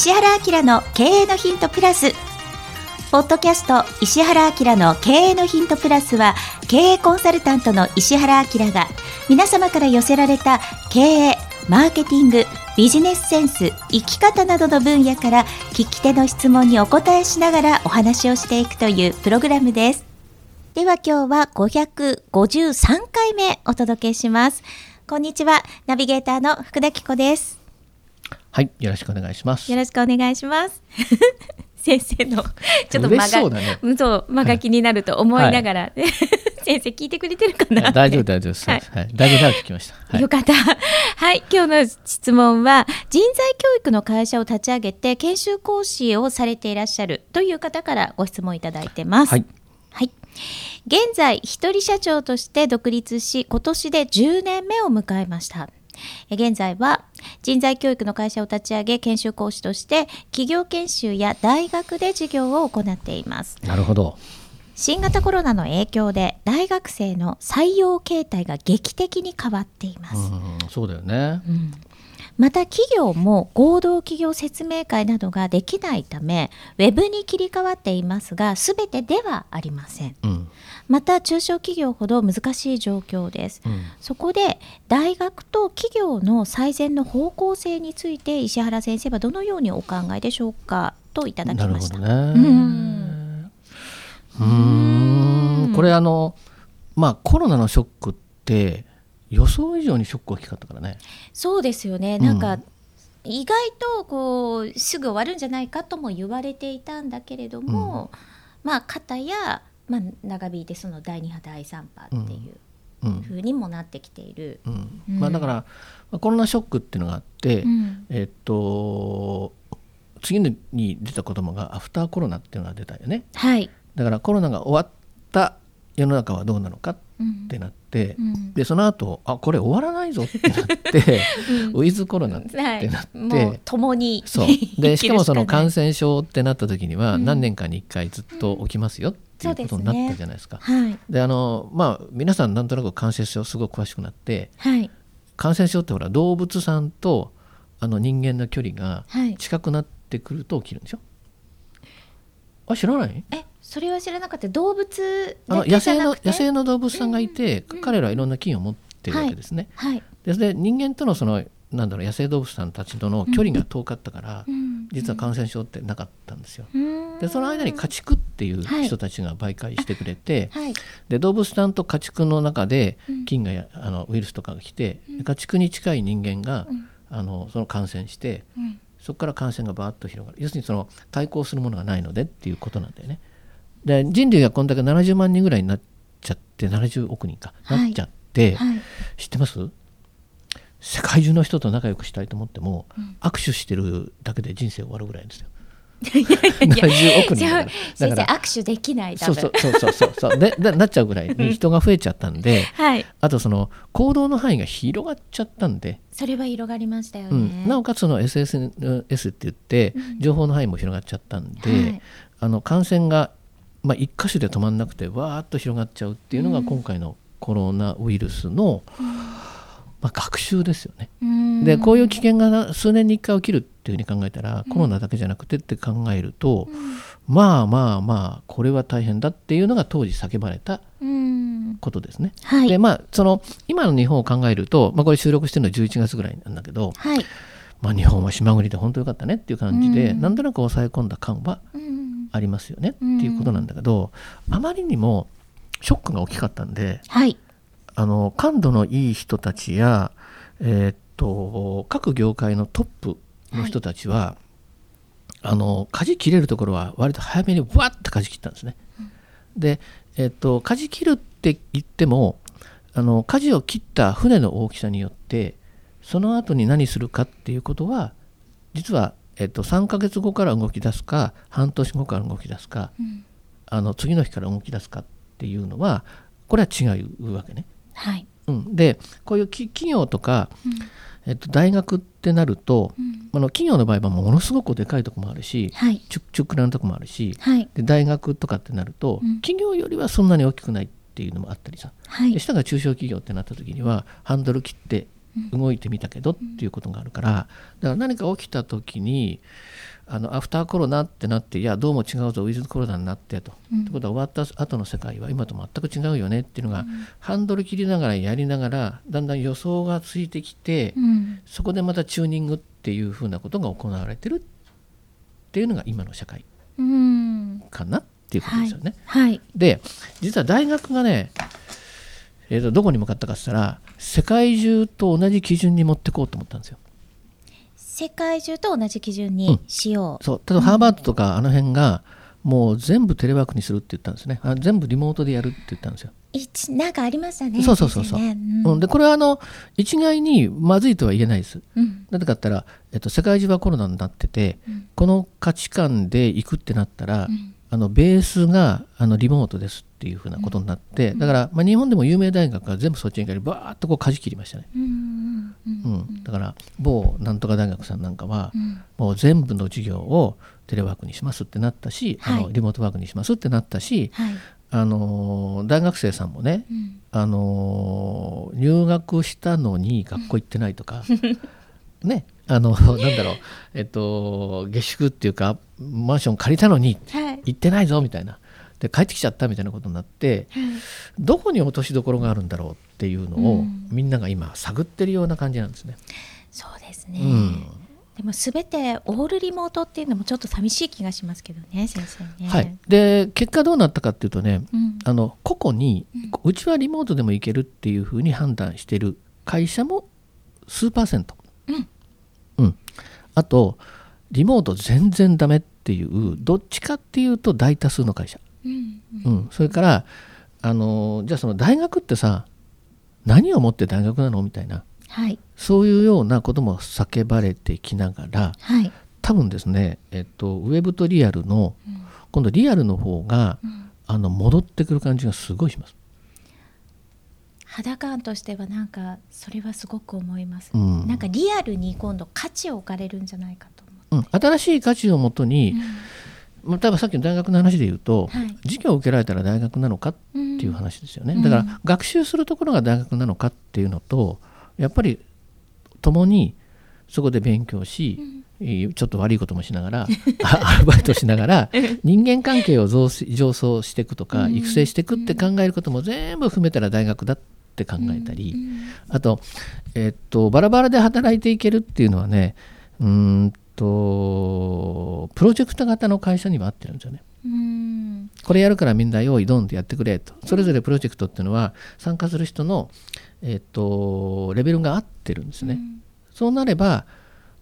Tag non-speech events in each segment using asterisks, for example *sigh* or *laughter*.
石原明の経営のヒントプラス。ポッドキャスト石原明の経営のヒントプラスは経営コンサルタントの石原明が皆様から寄せられた経営マーケティングビジネスセンス生き方などの分野から聞き手の質問にお答えしながらお話をしていくというプログラムです。では今日は553回目お届けします。こんにちはナビゲーターの福田紀子です。はい、よろしくお願いします。よろしくお願いします。*laughs* 先生の *laughs* ちょっと間が、だねうんそう間が気になると思いながら、*laughs* 先生聞いてくれてるかな？大丈夫大丈夫です。ははいい、だいぶ長く聞きました。はいよ。かった。はい、今日の質問は人材教育の会社を立ち上げて研修講師をされていらっしゃるという方からご質問いただいてます。はい。はい。現在一人社長として独立し今年で10年目を迎えましたえ現在は人材教育の会社を立ち上げ研修講師として企業研修や大学で授業を行っていますなるほど。新型コロナの影響で大学生の採用形態が劇的に変わっています、うん、そうだよね。また企業も合同企業説明会などができないためウェブに切り替わっていますが全てではありませんうん。また中小企業ほど難しい状況です、うん。そこで大学と企業の最善の方向性について石原先生はどのようにお考えでしょうかといただきましたほどね。うんうーん。これあの、まあコロナのショックって予想以上にショック大きかったからね。そうですよねなんか、意外とこうすぐ終わるんじゃないかとも言われていたんだけれども、まあ方や、まあ、長引いてその第2波第3波っていううん。風にもなってきている。うん。うんまあだから、まあコロナショックっていうのがあって、うんえっと、次に出た言葉がアフターコロナっていうのが出たよね。はい、だからコロナが終わった世の中はどうなのかっうんてなって、うん。でその後あこれ終わらないぞってなって、ウィズコロナってはいなって、もう共にそう。*laughs* でしかもその感染症ってなった時にはうん。何年かに1回ずっと起きますよっていうことになったじゃないですか。はい。であのまあ皆さんなんとなく感染症すごく詳しくなってはい。感染症ってほら動物さんとあの人間の距離がはい。近くなってくると起きるんでしょ？あ知らない？えそれは知らなかった。動物あの野生の野生の動物さんがいて、彼らはいろんな菌を持ってるわけですね。はい、でで人間とのそのなんだろう野生動物さんたちとの距離が遠かったから、うん実は感染症ってなかったんですよ。うん。でその間に家畜っていうはい。人たちが媒介してくれて、はい。で動物さんと家畜の中でうん。菌がやあのウイルスとかが来て、で家畜に近い人間が、うん。あのその感染してうん。そこから感染がバーッと広がる。要するにその対抗するものがないのでっていうことなんだよね。で人類がこんだけ70万人ぐらいになっちゃって70億人か、はい。なっちゃって、はい。知ってます？世界中の人と仲良くしたいと思っても、うん。握手してるだけで人生終わるぐらいですよ。いやいや70億人だから。だから握手できない。そうそうそうそうそう。ででなっちゃうぐらい。に人が増えちゃったんで、はい。あとその行動の範囲が広がっちゃったんで、それは広がりましたようね、ん、なおかつその SSS って言ってうん。情報の範囲も広がっちゃったんで、はい。あの感染が、まあ、一箇所で止まんなくてわーっと広がっちゃうっていうのがうん。今回のコロナウイルスの、まあ、学習ですよね。うん。でこういう危険が数年に1回起きるっていうふうに考えたら、コロナだけじゃなくてって考えると、まあまあまあこれは大変だっていうのが当時叫ばれたうん。ことですね。はい。でまあその今の日本を考えると、まあ、これ収録してるのは11月ぐらいなんだけど、はい。まあ、日本は島国で本当よかったねっていう感じで、うん。なんとなく抑え込んだ感はうんありますよねってうんいうことなんだけど、あまりにもショックが大きかったんではい。あの感度のいい人たちや、えーっと各業界のトップの人たちは、あの舵切れるところは割と早めにわっと舵切ったんですね。で、えーっと舵切るって言ってもあの舵を切った船の大きさによってその後に何するかっていうことは実は、えーっと3ヶ月後から動き出すか半年後から動き出すかうん。あの次の日から動き出すかっていうのはこれは違うわけね。はい。うん、でこういうき企業とか、えっと、大学ってなると、うん。あの企業の場合はものすごくでかいとこもあるしはい。ちゅちゅっくらなとこもあるしはい。で大学とかってなると、うん。企業よりはそんなに大きくないっていうのもあったりさ。はい。で下が中小企業ってなった時にはハンドル切って動いてみたけどっていうことがあるからだから何か起きた時にあのアフターコロナってなっていやどうも違うぞウィズコロナになってと。うん。ってことは終わった後の世界は今と全く違うよねっていうのが、ハンドル切りながらやりながらだんだん予想がついてきて、うん。そこでまたチューニングっていうふうなことが行われてるっていうのが今の社会うん。かなっていうことですよね。はい。で実は大学がね、えーとどこに向かったかって言ったら世界中と同じ基準に持ってこうと思ったんですよ。世界中と同じ基準にしよう、そう。例えばハーバードとかあの辺がもう全部テレワークにするって言ったんですね。あ全部リモートでやるって言ったんですよ。一なんかありましたねそうそうそうそう。うん、でこれはあの一概にまずいとは言えないです。うん。なぜかって言ったら、えっと、世界中はコロナになってて、うん。この価値観で行くってなったら、うん。あのベースがあのリモートですっていうふうなことになって、だから、まあ、日本でも有名大学が全部そっちに行かバーッとこう舵切りましたね、うんだから某なんとか大学さんなんかは、うん。もう全部の授業をテレワークにしますってなったし、あはい。のリモートワークにしますってなったし、はい。あの大学生さんもね、うん。あの入学したのに学校行ってないとか、*laughs* ねあのなんだろう、えっと、下宿っていうかマンション借りたのにはい。行ってないぞみたいなで帰ってきちゃったみたいなことになってどこに落としどころがあるんだろうっていうのを、うん。みんなが今探ってるような感じなんですね。そうですね、うん。でもすべてオールリモートっていうのもちょっと寂しい気がしますけどね先生ね。はい、で結果どうなったかっていうとねうん。あの個々に、うちはリモートでも行けるっていうふうに判断している会社も数パーセント、うん。うん。あとリモート全然ダメっていうどっちかっていうと大多数の会社、うん。うん、それからあのじゃあその大学ってさ何をもって大学なの？みたいな。はい。そういうようなことも叫ばれてきながらはい。多分ですね、えっと、ウェブとリアルのうん。今度リアルの方がうん。あの戻ってくる感じがすごいします。肌感としてはなんかそれはすごく思います、うん。なんかリアルに今度価値を置かれるんじゃないかと思うん、新しい価値をもとに、まあ、例えばさっきの大学の話で言うと、はい。授業を受けられたら大学なのかっていう話ですよね、うんだから学習するところが大学なのかっていうのとやっぱり共にそこで勉強し、えーちょっと悪いこともしながら *laughs* あアルバイトしながら人間関係を上層していくとか、うん。育成していくって考えることも全部含めたら大学だって考えたり、あと,、えーっとバラバラで働いていけるっていうのはねうーんとプロジェクト型の会社には合ってるんですよね。うんこれやるからみんな用意ドンってやってくれとそれぞれプロジェクトっていうのは参加する人の、えーっとレベルが合ってるんですね。そうなれば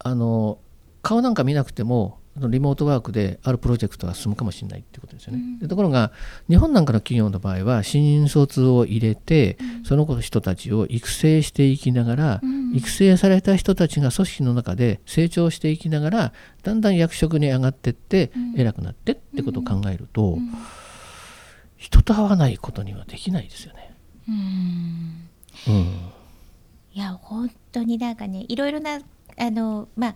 あの顔なんか見なくてもリモートワークであるプロジェクトが進むかもしれないっていうことですよね。でところが日本なんかの企業の場合は新卒を入れて、その人たちを育成していきながら、うん育成された人たちが組織の中で成長していきながらだんだん役職に上がってって、偉くなってってことを考えると、人と会わないことにはできないですよね。うん。うん。いや本当になんかねいろいろなあのまあ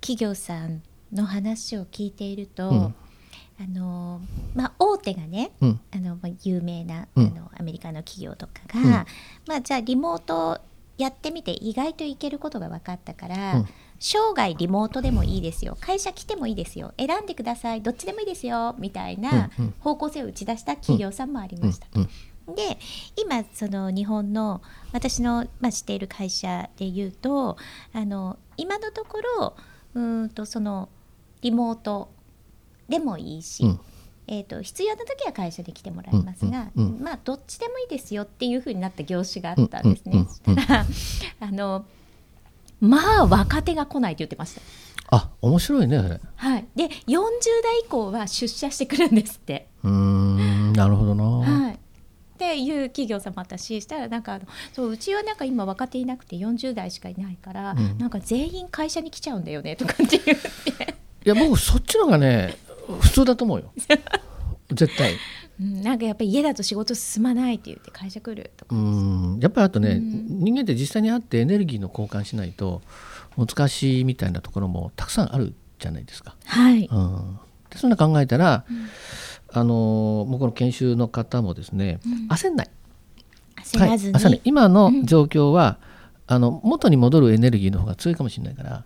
企業さんの話を聞いていると、うん。あのまあ大手がねうん。あのまあ有名な、うん。あのアメリカの企業とかが、うん。まあじゃあリモートやってみて意外といけることが分かったから、うん。生涯リモートでもいいですよ。会社来てもいいですよ。選んでください。どっちでもいいですよ。みたいな方向性を打ち出した企業さんもありました。うんで今その日本の私の、まあ、知っている会社でいうとあの今のところうーんとそのリモートでもいいし、うんえー、と必要な時は会社で来てもらいますが、うんうんうんまあどっちでもいいですよっていうふうになった業種があったんですね。うんうんうんそしたらあのまあ若手が来ないって言ってました。あ面白いね。はい、で40代以降は出社してくるんですって。うーんなるほどな。はい、っていう企業さんもあったししたらなんかあのそううちはなんか今若手いなくて40代しかいないから、うんなんか全員会社に来ちゃうんだよねとかって言って、いや僕そっちのがね普通だと思うよ。*laughs* 絶対。うん、なんかやっぱり家だと仕事進まないって言って会社来るとか、うん。やっぱりあとね、うん。人間って実際に会ってエネルギーの交換しないと難しいみたいなところもたくさんあるじゃないですか。はい、うん、でそんな考えたら、あの僕の研修の方もですね、うん。焦んない、焦らずに、はい今の状況は、あの元に戻るエネルギーの方が強いかもしれないから、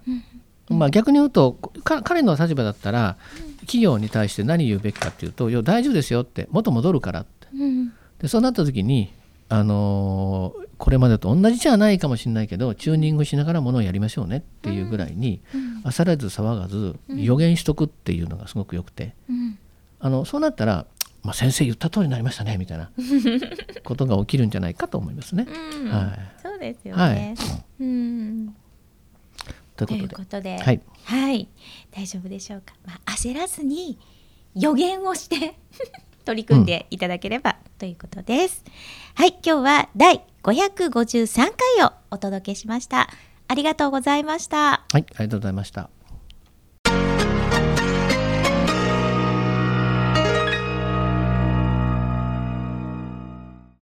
まあ、逆に言うとか彼の立場だったら企業に対して何言うべきかっていうと「いや大丈夫ですよ」って元戻るからって。うん。でそうなった時に、あのーこれまでと同じじゃないかもしれないけどチューニングしながらものをやりましょうねっていうぐらいに、焦らず騒がず予言しとくっていうのがすごくよくて、うん。あのそうなったら、まあ、先生言った通りになりましたねみたいな *laughs* ことが起きるんじゃないかと思いますね。うん。はい、そうですよはねい。うんというこことで、で、はい、はい、大丈夫でしょうか？まあ、焦らずに予言をして *laughs* 取り組んでいただければということです。はい、今日は第553回をお届けしました。ありがとうございました。はい、ありがとうございました。